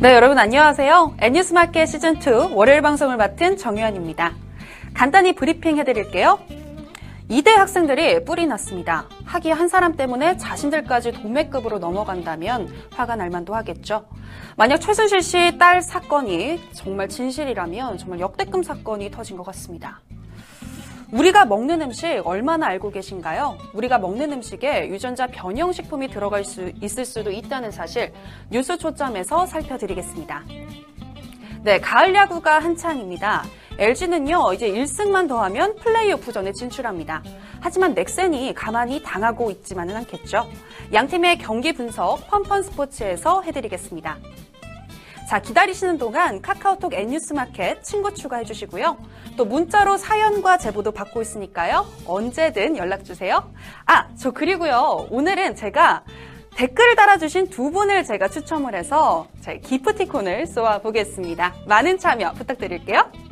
네, 여러분 안녕하세요. N뉴스마켓 시즌2 월요일 방송을 맡은 정유현입니다. 간단히 브리핑 해드릴게요. 이대 학생들이 뿔이 났습니다. 학위 한 사람 때문에 자신들까지 도매급으로 넘어간다면 화가 날 만도 하겠죠. 만약 최순실 씨 딸 사건이 정말 진실이라면 정말 역대급 사건이 터진 것 같습니다. 우리가 먹는 음식 얼마나 알고 계신가요? 우리가 먹는 음식에 유전자 변형 식품이 들어갈 수 있을 수도 있다는 사실 뉴스 초점에서 살펴드리겠습니다. 네, 가을 야구가 한창입니다. LG는요, 이제 1승만 더하면 플레이오프전에 진출합니다. 하지만 넥센이 가만히 당하고 있지만은 않겠죠. 양 팀의 경기 분석 펀펀 스포츠에서 해드리겠습니다. 자, 기다리시는 동안 카카오톡 N뉴스마켓 친구 추가해 주시고요. 또 문자로 사연과 제보도 받고 있으니까요. 언제든 연락 주세요. 아, 저 그리고요. 오늘은 제가 댓글을 달아주신 두 분을 제가 추첨을 해서 제 기프티콘을 쏘아 보겠습니다. 많은 참여 부탁드릴게요.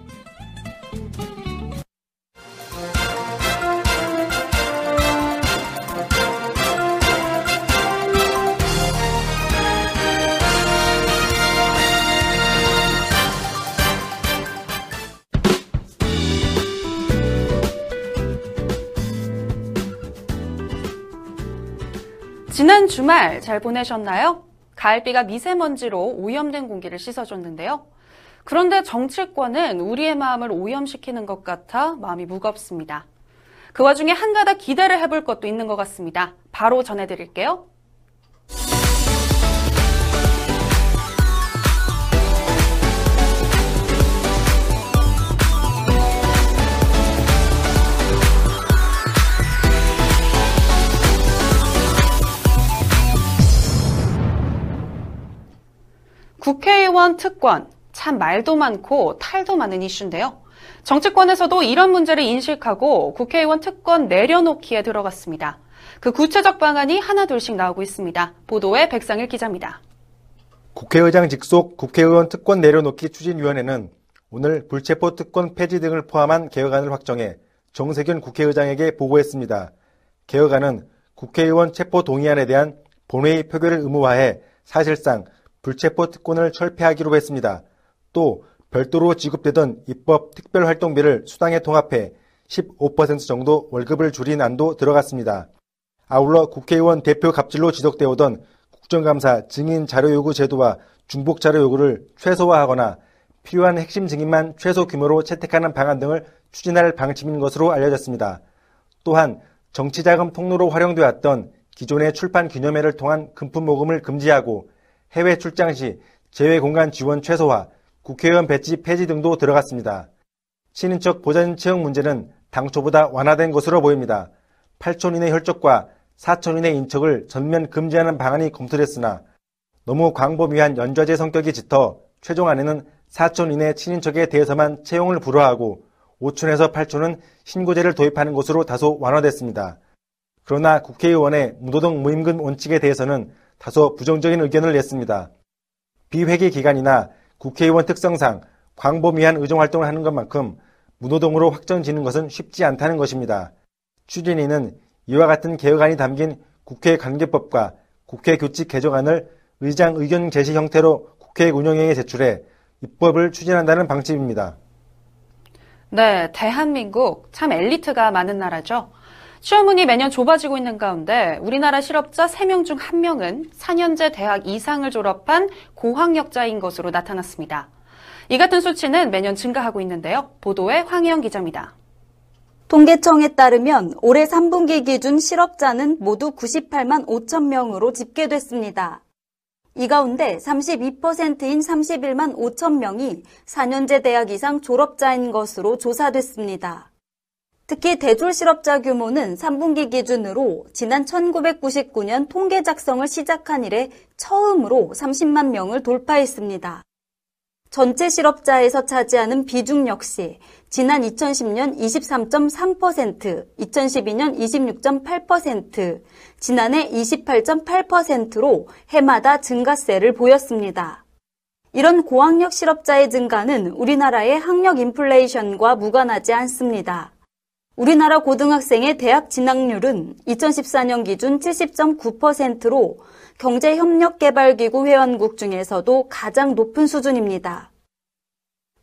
지난 주말 잘 보내셨나요? 가을비가 미세먼지로 오염된 공기를 씻어줬는데요. 그런데 정치권은 우리의 마음을 오염시키는 것 같아 마음이 무겁습니다. 그 와중에 한 가닥 기대를 해볼 것도 있는 것 같습니다. 바로 전해드릴게요. 국회의원 특권, 참 말도 많고 탈도 많은 이슈인데요. 정치권에서도 이런 문제를 인식하고 국회의원 특권 내려놓기에 들어갔습니다. 그 구체적 방안이 하나둘씩 나오고 있습니다. 보도에 백상일 기자입니다. 국회의장 직속 국회의원 특권 내려놓기 추진위원회는 오늘 불체포 특권 폐지 등을 포함한 개혁안을 확정해 정세균 국회의장에게 보고했습니다. 개혁안은 국회의원 체포 동의안에 대한 본회의 표결을 의무화해 사실상 불체포 특권을 철폐하기로 했습니다. 또 별도로 지급되던 입법 특별활동비를 수당에 통합해 15% 정도 월급을 줄인 안도 들어갔습니다. 아울러 국회의원 대표 갑질로 지속되어 오던 국정감사 증인 자료 요구 제도와 중복 자료 요구를 최소화하거나 필요한 핵심 증인만 최소 규모로 채택하는 방안 등을 추진할 방침인 것으로 알려졌습니다. 또한 정치자금 통로로 활용되었던 기존의 출판 기념회를 통한 금품 모금을 금지하고 해외 출장 시 재외 공간 지원 최소화, 국회의원 배치 폐지 등도 들어갔습니다. 친인척 보좌진 채용 문제는 당초보다 완화된 것으로 보입니다. 8촌 이내 혈족과 4촌 이내 인척을 전면 금지하는 방안이 검토됐으나 너무 광범위한 연좌제 성격이 짙어 최종안에는 4촌 이내 친인척에 대해서만 채용을 불허하고 5촌에서 8촌은 신고제를 도입하는 것으로 다소 완화됐습니다. 그러나 국회의원의 무노동 무임금 원칙에 대해서는 다소 부정적인 의견을 냈습니다. 비회기 기간이나 국회의원 특성상 광범위한 의정 활동을 하는 것만큼 무노동으로 확정 짓는 것은 쉽지 않다는 것입니다. 추진위는 이와 같은 개혁안이 담긴 국회 관계법과 국회 규칙 개정안을 의장 의견 제시 형태로 국회 운영위에 제출해 입법을 추진한다는 방침입니다. 네, 대한민국 참 엘리트가 많은 나라죠. 취업문이 매년 좁아지고 있는 가운데 우리나라 실업자 3명 중 1명은 4년제 대학 이상을 졸업한 고학력자인 것으로 나타났습니다. 이 같은 수치는 매년 증가하고 있는데요. 보도에 황희영 기자입니다. 통계청에 따르면 올해 3분기 기준 실업자는 모두 98만 5천 명으로 집계됐습니다. 이 가운데 32%인 31만 5천 명이 4년제 대학 이상 졸업자인 것으로 조사됐습니다. 특히 대졸 실업자 규모는 3분기 기준으로 지난 1999년 통계 작성을 시작한 이래 처음으로 30만 명을 돌파했습니다. 전체 실업자에서 차지하는 비중 역시 지난 2010년 23.3%, 2012년 26.8%, 지난해 28.8%로 해마다 증가세를 보였습니다. 이런 고학력 실업자의 증가는 우리나라의 학력 인플레이션과 무관하지 않습니다. 우리나라 고등학생의 대학 진학률은 2014년 기준 70.9%로 경제협력개발기구 회원국 중에서도 가장 높은 수준입니다.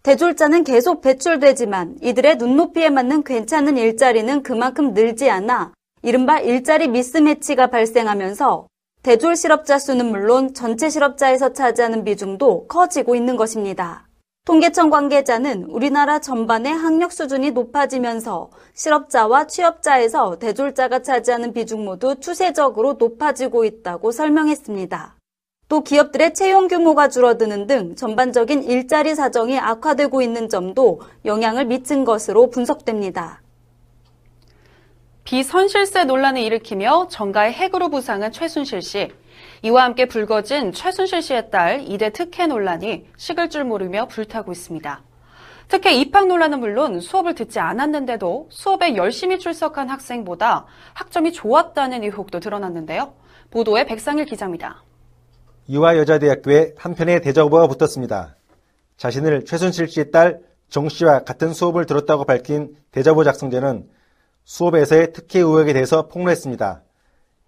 대졸자는 계속 배출되지만 이들의 눈높이에 맞는 괜찮은 일자리는 그만큼 늘지 않아 이른바 일자리 미스매치가 발생하면서 대졸 실업자 수는 물론 전체 실업자에서 차지하는 비중도 커지고 있는 것입니다. 통계청 관계자는 우리나라 전반의 학력 수준이 높아지면서 실업자와 취업자에서 대졸자가 차지하는 비중 모두 추세적으로 높아지고 있다고 설명했습니다. 또 기업들의 채용 규모가 줄어드는 등 전반적인 일자리 사정이 악화되고 있는 점도 영향을 미친 것으로 분석됩니다. 비선실세 논란을 일으키며 정가의 핵으로 부상한 최순실 씨. 이와 함께 불거진 최순실 씨의 딸 이대 특혜 논란이 식을 줄 모르며 불타고 있습니다. 특혜 입학 논란은 물론 수업을 듣지 않았는데도 수업에 열심히 출석한 학생보다 학점이 좋았다는 의혹도 드러났는데요. 보도에 백상일 기자입니다. 이화 여자대학교에 한편의 대저보가 붙었습니다. 자신을 최순실 씨의 딸 정 씨와 같은 수업을 들었다고 밝힌 대자보 작성자는 수업에서의 특혜 의혹에 대해서 폭로했습니다.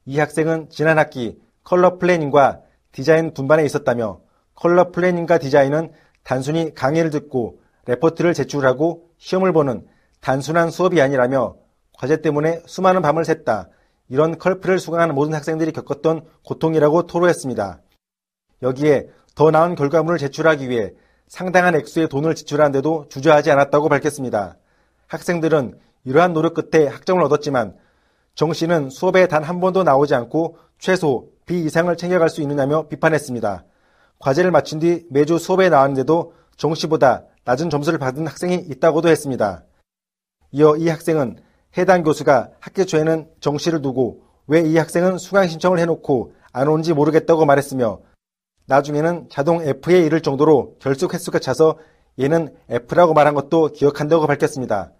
이 학생은 지난 학기 컬러 planning과 디자인 분반에 있었다며 컬러 planning과 디자인은 단순히 강의를 듣고 레포트를 제출하고 시험을 보는 단순한 수업이 아니라며 과제 때문에 수많은 밤을 샜다. 이런 컬플을 수강하는 모든 학생들이 겪었던 고통이라고 토로했습니다. 여기에 더 나은 결과물을 제출하기 위해 상당한 액수의 돈을 지출하는데도 주저하지 않았다고 밝혔습니다. 학생들은 이러한 노력 끝에 학점을 얻었지만 정 씨는 수업에 단 한 번도 나오지 않고 최소 B 이상을 챙겨갈 수 있느냐며 비판했습니다. 과제를 마친 뒤 매주 수업에 나왔는데도 정 씨보다 낮은 점수를 받은 학생이 있다고도 했습니다. 이어 이 학생은 해당 교수가 학기 초에는 정 씨를 두고 왜 이 학생은 수강 신청을 해놓고 안 온지 모르겠다고 말했으며 나중에는 자동 F에 이를 정도로 결속 횟수가 차서 얘는 F라고 말한 것도 기억한다고 밝혔습니다.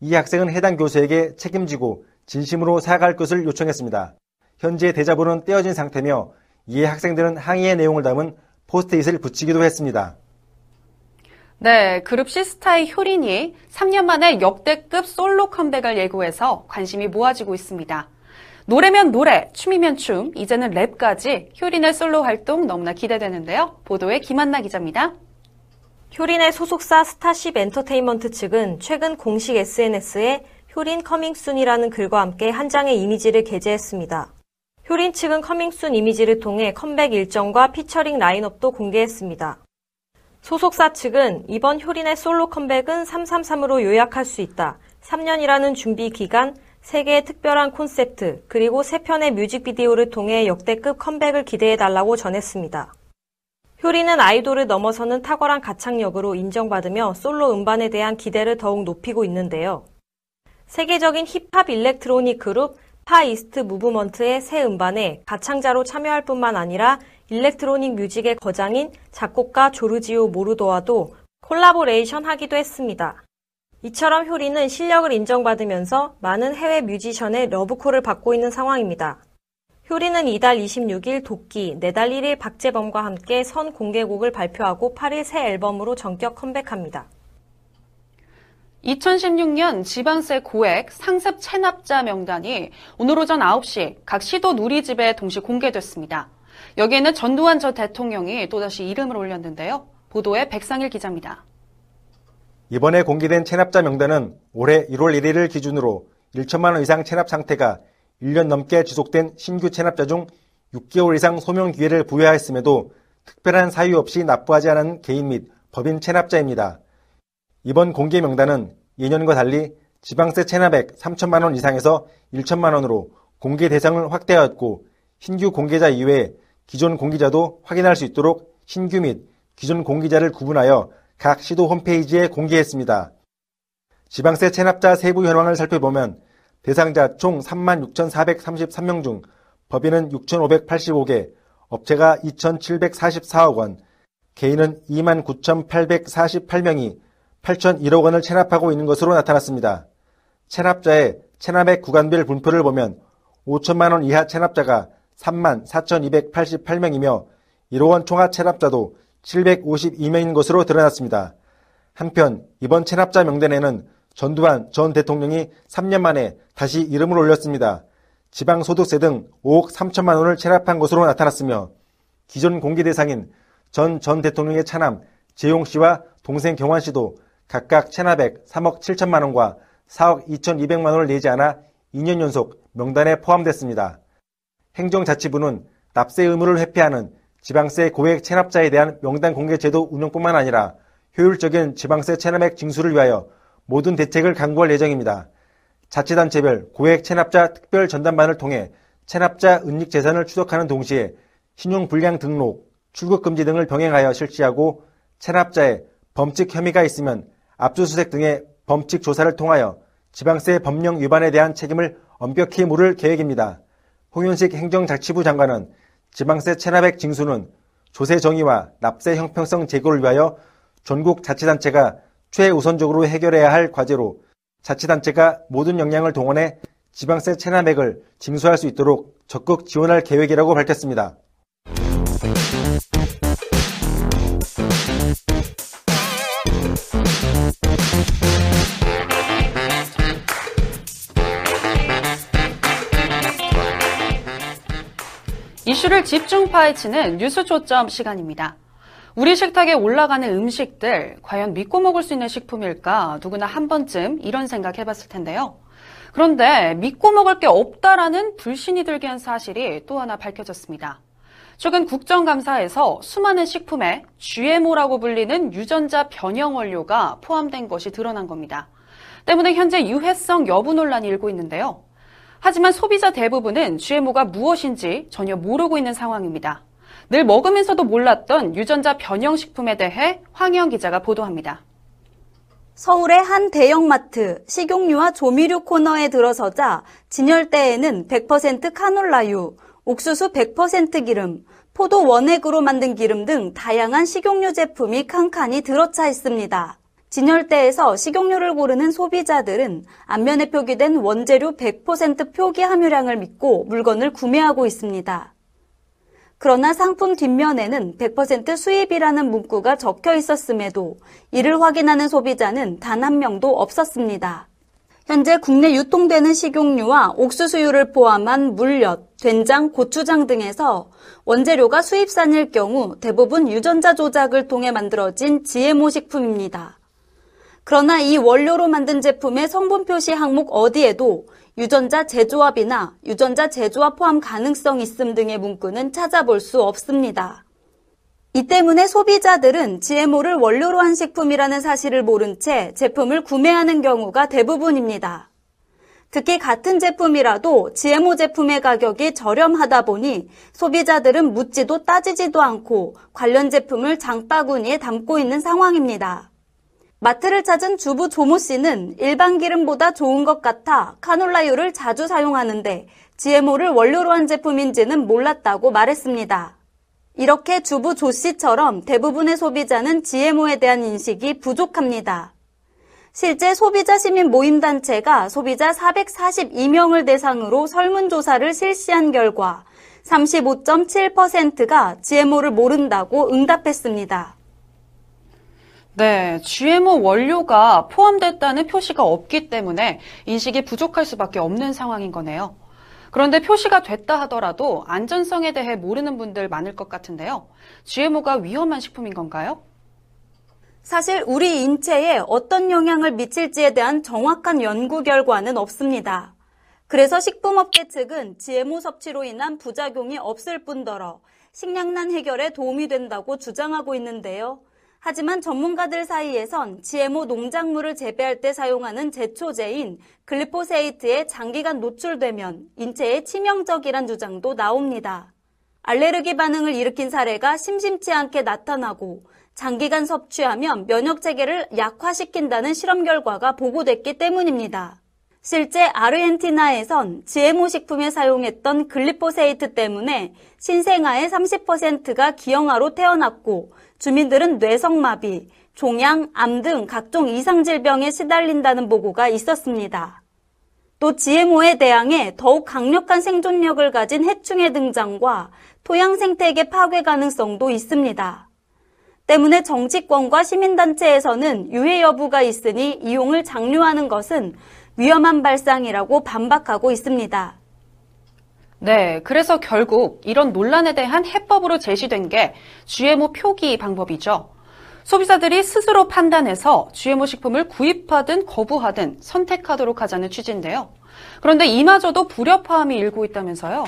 이 학생은 해당 교수에게 책임지고 진심으로 사과할 것을 요청했습니다. 현재 대자보는 떼어진 상태며 이에 학생들은 항의의 내용을 담은 포스트잇을 붙이기도 했습니다. 네, 그룹 시스타의 효린이 3년 만에 역대급 솔로 컴백을 예고해서 관심이 모아지고 있습니다. 노래면 노래, 춤이면 춤, 이제는 랩까지 효린의 솔로 활동 너무나 기대되는데요. 보도에 김한나 기자입니다. 효린의 소속사 스타쉽 엔터테인먼트 측은 최근 공식 SNS에 효린 coming soon이라는 글과 함께 한 장의 이미지를 게재했습니다. 효린 측은 coming soon 이미지를 통해 컴백 일정과 피처링 라인업도 공개했습니다. 소속사 측은 이번 효린의 솔로 컴백은 333으로 요약할 수 있다. 3년이라는 준비 기간, 3개의 특별한 콘셉트, 그리고 3편의 뮤직비디오를 통해 역대급 컴백을 기대해달라고 전했습니다. 효린은 아이돌을 넘어서는 탁월한 가창력으로 인정받으며 솔로 음반에 대한 기대를 더욱 높이고 있는데요. 세계적인 힙합 일렉트로닉 그룹 파이스트 무브먼트의 새 음반에 가창자로 참여할 뿐만 아니라 일렉트로닉 뮤직의 거장인 작곡가 조르지오 모로더와도 콜라보레이션 하기도 했습니다. 이처럼 효리는 실력을 인정받으면서 많은 해외 뮤지션의 러브콜을 받고 있는 상황입니다. 효리는 이달 26일 도끼, 내달 1일 박재범과 함께 선 공개곡을 발표하고 8일 새 앨범으로 전격 컴백합니다. 2016년 지방세 고액 상습 체납자 명단이 오늘 오전 9시 각 시도 누리집에 동시 공개됐습니다. 여기에는 전두환 전 대통령이 또다시 이름을 올렸는데요. 보도에 백상일 기자입니다. 이번에 공개된 체납자 명단은 올해 1월 1일을 기준으로 1천만 원 이상 체납 상태가 1년 넘게 지속된 신규 체납자 중 6개월 이상 소명 기회를 부여하였음에도 특별한 사유 없이 납부하지 않은 개인 및 법인 체납자입니다. 이번 공개 명단은 예년과 달리 지방세 체납액 3천만 원 이상에서 1천만 원으로 공개 대상을 확대하였고 신규 공개자 이외에 기존 공개자도 확인할 수 있도록 신규 및 기존 공개자를 구분하여 각 시도 홈페이지에 공개했습니다. 지방세 체납자 세부 현황을 살펴보면 대상자 총 36,433명 중 법인은 6,585개, 업체가 2,744억 원, 개인은 29,848명이 8,001억 원을 체납하고 있는 것으로 나타났습니다. 체납자의 체납액 구간별 분포를 보면 5천만 원 이하 체납자가 3만 4,288명이며 1억 원 총합 체납자도 752명인 것으로 드러났습니다. 한편 이번 체납자 명단에는 전두환 전 대통령이 3년 만에 다시 이름을 올렸습니다. 지방소득세 등 5억 3천만 원을 체납한 것으로 나타났으며 기존 공개 대상인 전전 대통령의 차남 재용 씨와 동생 경환 씨도 각각 체납액 3억 7천만 원과 4억 2,200만 원을 내지 않아 2년 연속 명단에 포함됐습니다. 행정자치부는 납세 의무를 회피하는 지방세 고액 체납자에 대한 명단 공개 제도 운영뿐만 아니라 효율적인 지방세 체납액 징수를 위하여 모든 대책을 강구할 예정입니다. 자치단체별 고액 체납자 특별 전담반을 통해 체납자 은닉 재산을 추적하는 동시에 신용불량 등록, 출국금지 등을 병행하여 실시하고 체납자의 범칙 혐의가 있으면 압수수색 등의 범칙 조사를 통하여 지방세 법령 위반에 대한 책임을 엄격히 물을 계획입니다. 홍윤식 행정자치부 장관은 지방세 체납액 징수는 조세 정의와 납세 형평성 제고를 위하여 전국 자치단체가 최우선적으로 해결해야 할 과제로 자치단체가 모든 역량을 동원해 지방세 체납액을 징수할 수 있도록 적극 지원할 계획이라고 밝혔습니다. 이슈를 집중 파헤치는 뉴스 초점 시간입니다. 우리 식탁에 올라가는 음식들 과연 믿고 먹을 수 있는 식품일까 누구나 한 번쯤 이런 생각 해봤을 텐데요. 그런데 믿고 먹을 게 없다라는 불신이 들게 한 사실이 또 하나 밝혀졌습니다. 최근 국정감사에서 수많은 식품에 GMO라고 불리는 유전자 변형 원료가 포함된 것이 드러난 겁니다. 때문에 현재 유해성 여부 논란이 일고 있는데요. 하지만 소비자 대부분은 GMO가 무엇인지 전혀 모르고 있는 상황입니다. 늘 먹으면서도 몰랐던 유전자 변형 식품에 대해 황희영 기자가 보도합니다. 서울의 한 대형마트 식용유와 조미료 코너에 들어서자 진열대에는 100% 카놀라유, 옥수수 100% 기름, 포도 원액으로 만든 기름 등 다양한 식용유 제품이 칸칸이 들어차 있습니다. 진열대에서 식용유를 고르는 소비자들은 앞면에 표기된 원재료 100% 표기 함유량을 믿고 물건을 구매하고 있습니다. 그러나 상품 뒷면에는 100% 수입이라는 문구가 적혀 있었음에도 이를 확인하는 소비자는 단 한 명도 없었습니다. 현재 국내 유통되는 식용유와 옥수수유를 포함한 물엿, 된장, 고추장 등에서 원재료가 수입산일 경우 대부분 유전자 조작을 통해 만들어진 GMO 식품입니다. 그러나 이 원료로 만든 제품의 성분 표시 항목 어디에도 유전자 재조합이나 유전자 재조합 포함 가능성 있음 등의 문구는 찾아볼 수 없습니다. 이 때문에 소비자들은 GMO를 원료로 한 식품이라는 사실을 모른 채 제품을 구매하는 경우가 대부분입니다. 특히 같은 제품이라도 GMO 제품의 가격이 저렴하다 보니 소비자들은 묻지도 따지지도 않고 관련 제품을 장바구니에 담고 있는 상황입니다. 마트를 찾은 주부 조모 씨는 일반 기름보다 좋은 것 같아 카놀라유를 자주 사용하는데 GMO를 원료로 한 제품인지는 몰랐다고 말했습니다. 이렇게 주부 조 씨처럼 대부분의 소비자는 GMO에 대한 인식이 부족합니다. 실제 소비자 시민 모임단체가 소비자 442명을 대상으로 설문조사를 실시한 결과 35.7%가 GMO를 모른다고 응답했습니다. 네, GMO 원료가 포함됐다는 표시가 없기 때문에 인식이 부족할 수밖에 없는 상황인 거네요. 그런데 표시가 됐다 하더라도 안전성에 대해 모르는 분들 많을 것 같은데요. GMO가 위험한 식품인 건가요? 사실 우리 인체에 어떤 영향을 미칠지에 대한 정확한 연구 결과는 없습니다. 그래서 식품업계 측은 GMO 섭취로 인한 부작용이 없을 뿐더러 식량난 해결에 도움이 된다고 주장하고 있는데요. 하지만 전문가들 사이에선 GMO 농작물을 재배할 때 사용하는 제초제인 글리포세이트에 장기간 노출되면 인체에 치명적이란 주장도 나옵니다. 알레르기 반응을 일으킨 사례가 심심치 않게 나타나고 장기간 섭취하면 면역 체계를 약화시킨다는 실험 결과가 보고됐기 때문입니다. 실제 아르헨티나에선 GMO 식품에 사용했던 글리포세이트 때문에 신생아의 30%가 기형아로 태어났고 주민들은 뇌성마비, 종양, 암 등 각종 이상질병에 시달린다는 보고가 있었습니다. 또 GMO에 대항해 더욱 강력한 생존력을 가진 해충의 등장과 토양 생태계 파괴 가능성도 있습니다. 때문에 정치권과 시민단체에서는 유해 여부가 있으니 이용을 장려하는 것은 위험한 발상이라고 반박하고 있습니다. 네, 그래서 결국 이런 논란에 대한 해법으로 제시된 게 GMO 표기 방법이죠. 소비자들이 스스로 판단해서 GMO 식품을 구입하든 거부하든 선택하도록 하자는 취지인데요. 그런데 이마저도 불협화음이 일고 있다면서요?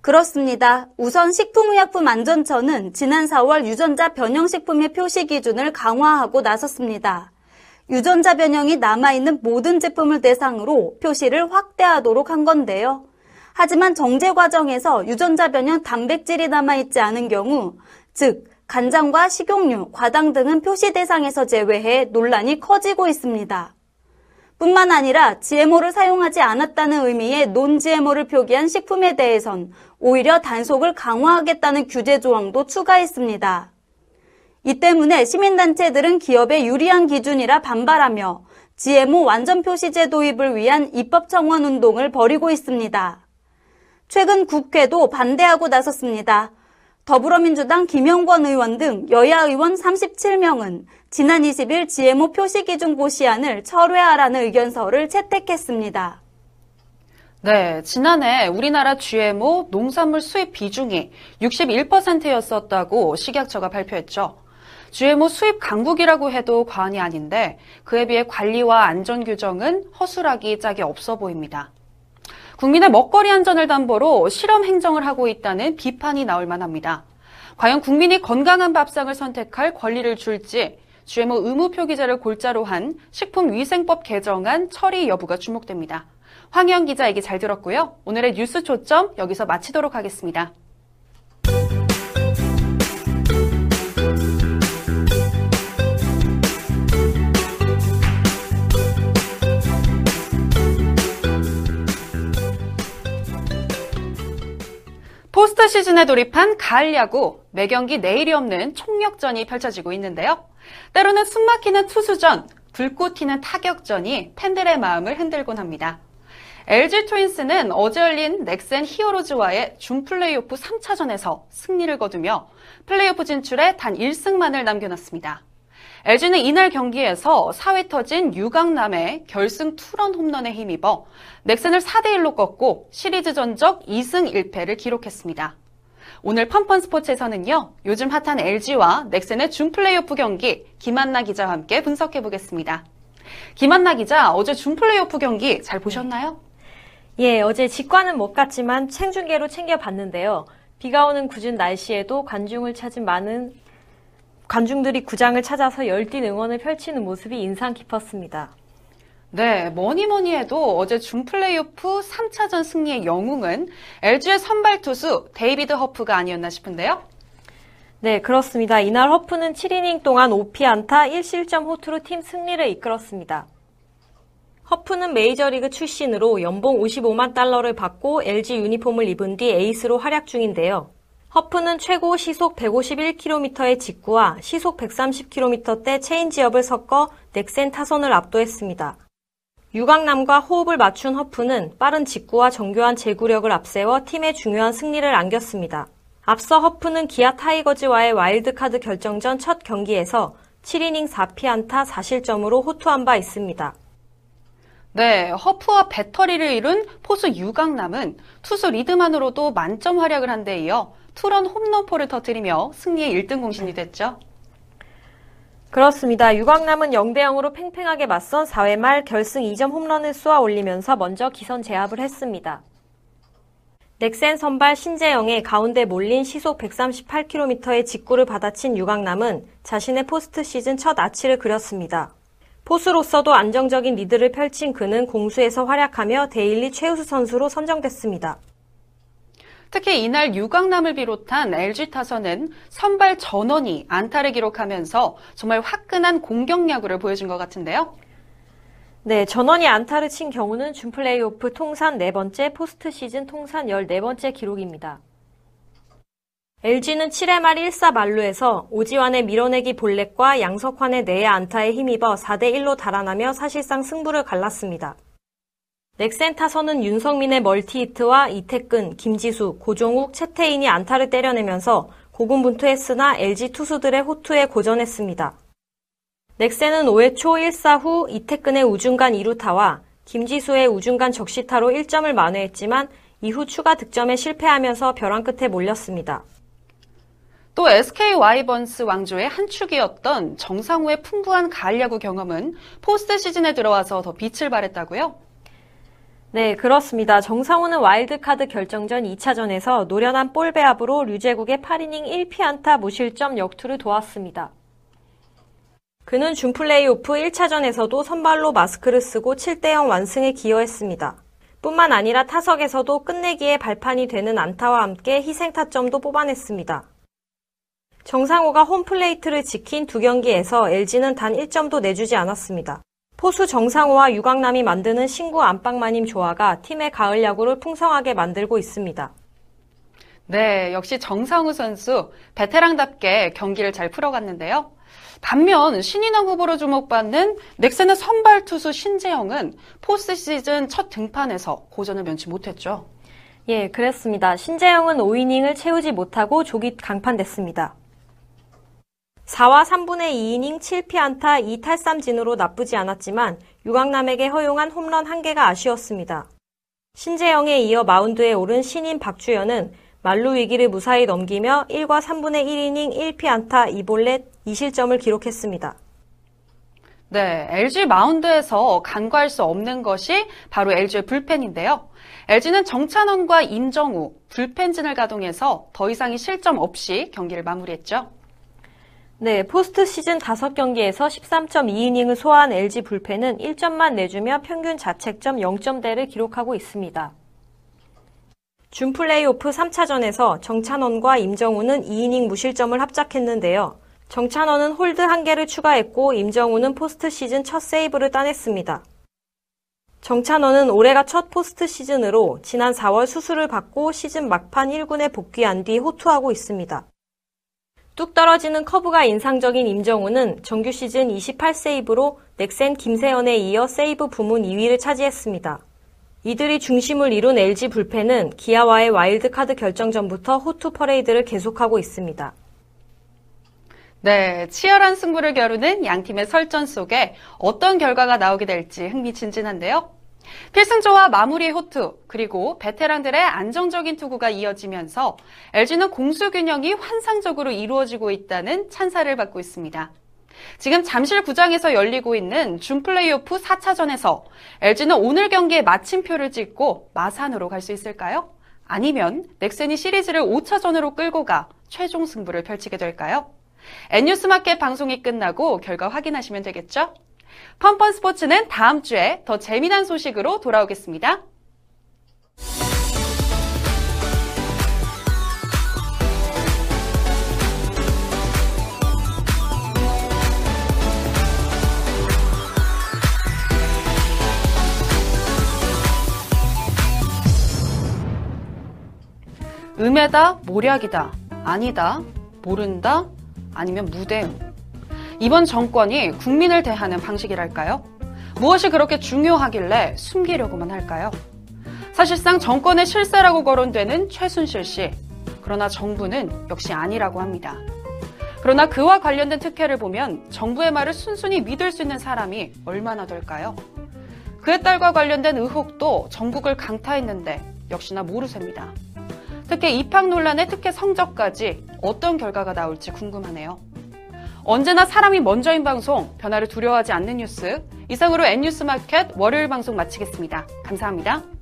그렇습니다. 우선 식품의약품안전처는 지난 4월 유전자 변형식품의 표시 기준을 강화하고 나섰습니다. 유전자 변형이 남아있는 모든 제품을 대상으로 표시를 확대하도록 한 건데요. 하지만 정제 과정에서 유전자 변형 단백질이 남아있지 않은 경우, 즉, 간장과 식용유, 과당 등은 표시 대상에서 제외해 논란이 커지고 있습니다. 뿐만 아니라 GMO를 사용하지 않았다는 의미의 논 GMO를 표기한 식품에 대해선 오히려 단속을 강화하겠다는 규제 조항도 추가했습니다. 이 때문에 시민단체들은 기업의 유리한 기준이라 반발하며 GMO 완전 표시제 도입을 위한 입법 청원 운동을 벌이고 있습니다. 최근 국회도 반대하고 나섰습니다. 더불어민주당 김영권 의원 등 여야 의원 37명은 지난 20일 GMO 표시 기준 고시안을 철회하라는 의견서를 채택했습니다. 네, 지난해 우리나라 GMO 농산물 수입 비중이 61%였었다고 식약처가 발표했죠. GMO 수입 강국이라고 해도 과언이 아닌데 그에 비해 관리와 안전 규정은 허술하기 짝이 없어 보입니다. 국민의 먹거리 안전을 담보로 실험 행정을 하고 있다는 비판이 나올 만합니다. 과연 국민이 건강한 밥상을 선택할 권리를 줄지 GMO 의무 표기제를 골자로 한 식품위생법 개정안 처리 여부가 주목됩니다. 황영 기자 얘기 잘 들었고요. 오늘의 뉴스 초점 여기서 마치도록 하겠습니다. 포스트 시즌에 돌입한 가을 야구, 매경기 내일이 없는 총력전이 펼쳐지고 있는데요. 때로는 숨막히는 투수전, 불꽃 튀는 타격전이 팬들의 마음을 흔들곤 합니다. LG 트윈스는 어제 열린 넥센 히어로즈와의 준 플레이오프 3차전에서 승리를 거두며 플레이오프 진출에 단 1승만을 남겨놨습니다. LG는 이날 경기에서 4회 터진 유강남의 결승 투런 홈런에 힘입어 넥슨을 4대1로 꺾고 시리즈 전적 2승 1패를 기록했습니다. 오늘 펀펀 스포츠에서는요, 요즘 핫한 LG와 넥슨의 준 플레이오프 경기 김한나 기자와 함께 분석해 보겠습니다. 김한나 기자, 어제 준 플레이오프 경기 잘 보셨나요? 예, 어제 직관은 못 갔지만 생중계로 챙겨봤는데요. 비가 오는 궂은 날씨에도 관중을 찾은 많은 관중들이 구장을 찾아서 열띤 응원을 펼치는 모습이 인상 깊었습니다. 네, 뭐니 뭐니 해도 어제 준 플레이오프 3차전 승리의 영웅은 LG의 선발 투수 데이비드 허프가 아니었나 싶은데요. 네, 그렇습니다. 이날 허프는 7이닝 동안 5피안타 1실점 호투로 팀 승리를 이끌었습니다. 허프는 메이저리그 출신으로 연봉 55만 달러를 받고 LG 유니폼을 입은 뒤 에이스로 활약 중인데요. 허프는 최고 시속 151km의 직구와 시속 130km대 체인지업을 섞어 넥센 타선을 압도했습니다. 유강남과 호흡을 맞춘 허프는 빠른 직구와 정교한 제구력을 앞세워 팀의 중요한 승리를 안겼습니다. 앞서 허프는 기아 타이거즈와의 와일드카드 결정전 첫 경기에서 7이닝 4피안타 4실점으로 호투한 바 있습니다. 네, 허프와 배터리를 이룬 포수 유강남은 투수 리드만으로도 만점 활약을 한 데 이어 투런 홈런포를 터뜨리며 승리의 1등 공신이 됐죠. 그렇습니다. 유강남은 0대 0으로 팽팽하게 맞선 4회 말 결승 2점 홈런을 쏘아 올리면서 먼저 기선 제압을 했습니다. 넥센 선발 신재영의 가운데 몰린 시속 138km의 직구를 받아친 유강남은 자신의 포스트 시즌 첫 아치를 그렸습니다. 포수로서도 안정적인 리드를 펼친 그는 공수에서 활약하며 데일리 최우수 선수로 선정됐습니다. 특히 이날 유강남을 비롯한 LG 타선은 선발 전원이 안타를 기록하면서 정말 화끈한 공격 야구를 보여준 것 같은데요. 네, 전원이 안타를 친 경우는 준 플레이오프 통산 네 번째, 포스트 시즌 통산 14번째 기록입니다. LG는 7회 말 1사 만루에서 오지환의 밀어내기 볼넷과 양석환의 내야 안타에 힘입어 4대1로 달아나며 사실상 승부를 갈랐습니다. 넥센 타선은 윤석민의 멀티히트와 이택근, 김지수, 고종욱, 채태인이 안타를 때려내면서 고군분투했으나 LG 투수들의 호투에 고전했습니다. 넥센은 5회 초 1사 후 이택근의 우중간 2루타와 김지수의 우중간 적시타로 1점을 만회했지만 이후 추가 득점에 실패하면서 벼랑 끝에 몰렸습니다. 또 SK 와이번스 왕조의 한 축이었던 정상호의 풍부한 가을 야구 경험은 포스트 시즌에 들어와서 더 빛을 발했다고요? 네, 그렇습니다. 정상호는 와일드카드 결정전 2차전에서 노련한 볼 배합으로 류제국의 8이닝 1피안타 무실점 역투를 도왔습니다. 그는 준 플레이오프 1차전에서도 선발로 마스크를 쓰고 7대0 완승에 기여했습니다. 뿐만 아니라 타석에서도 끝내기에 발판이 되는 안타와 함께 희생타점도 뽑아냈습니다. 정상호가 홈플레이트를 지킨 두 경기에서 LG는 단 1점도 내주지 않았습니다. 포수 정상호와 유강남이 만드는 신구 안방마님 조화가 팀의 가을 야구를 풍성하게 만들고 있습니다. 네, 역시 정상우 선수 베테랑답게 경기를 잘 풀어갔는데요. 반면 신인왕 후보로 주목받는 넥센의 선발 투수 신재영은 포스트 시즌 첫 등판에서 고전을 면치 못했죠. 예, 그랬습니다. 신재영은 5이닝을 채우지 못하고 조기 강판됐습니다. 4와 3분의 2이닝 7피안타 2탈삼진으로 나쁘지 않았지만 유강남에게 허용한 홈런 1개가 아쉬웠습니다. 신재영에 이어 마운드에 오른 신인 박주현은 만루 위기를 무사히 넘기며 1과 3분의 1이닝 1피안타 2볼넷 2실점을 기록했습니다. 네, LG 마운드에서 간과할 수 없는 것이 바로 LG의 불펜인데요. LG는 정찬원과 임정우, 불펜진을 가동해서 더 이상의 실점 없이 경기를 마무리했죠. 네, 포스트 시즌 5경기에서 13.2이닝을 소화한 LG 불펜은 1점만 내주며 평균 자책점 0점대를 기록하고 있습니다. 준 플레이오프 3차전에서 정찬헌과 임정우는 2이닝 무실점을 합작했는데요. 정찬헌은 홀드 1개를 추가했고 임정우는 포스트 시즌 첫 세이브를 따냈습니다. 정찬헌은 올해가 첫 포스트 시즌으로 지난 4월 수술을 받고 시즌 막판 1군에 복귀한 뒤 호투하고 있습니다. 뚝 떨어지는 커브가 인상적인 임정우는 정규 시즌 28세이브로 넥센 김세현에 이어 세이브 부문 2위를 차지했습니다. 이들이 중심을 이룬 LG 불펜은 기아와의 와일드카드 결정전부터 호투 퍼레이드를 계속하고 있습니다. 네, 치열한 승부를 겨루는 양 팀의 설전 속에 어떤 결과가 나오게 될지 흥미진진한데요. 필승조와 마무리 호투, 그리고 베테랑들의 안정적인 투구가 이어지면서 LG는 공수 균형이 환상적으로 이루어지고 있다는 찬사를 받고 있습니다. 지금 잠실 구장에서 열리고 있는 준 플레이오프 4차전에서 LG는 오늘 경기에 마침표를 찍고 마산으로 갈 수 있을까요? 아니면 넥센이 시리즈를 5차전으로 끌고 가 최종 승부를 펼치게 될까요? N뉴스마켓 방송이 끝나고 결과 확인하시면 되겠죠? 펀펀 스포츠는 다음 주에 더 재미난 소식으로 돌아오겠습니다. 음에다 모략이다 아니다 모른다 아니면 무대응 이번 정권이 국민을 대하는 방식이랄까요? 무엇이 그렇게 중요하길래 숨기려고만 할까요? 사실상 정권의 실세라고 거론되는 최순실 씨. 그러나 정부는 역시 아니라고 합니다. 그러나 그와 관련된 특혜를 보면 정부의 말을 순순히 믿을 수 있는 사람이 얼마나 될까요? 그의 딸과 관련된 의혹도 전국을 강타했는데 역시나 모르셉니다. 특히 입학 논란의 특혜 성적까지 어떤 결과가 나올지 궁금하네요. 언제나 사람이 먼저인 방송, 변화를 두려워하지 않는 뉴스. 이상으로 N뉴스 마켓 월요일 방송 마치겠습니다. 감사합니다.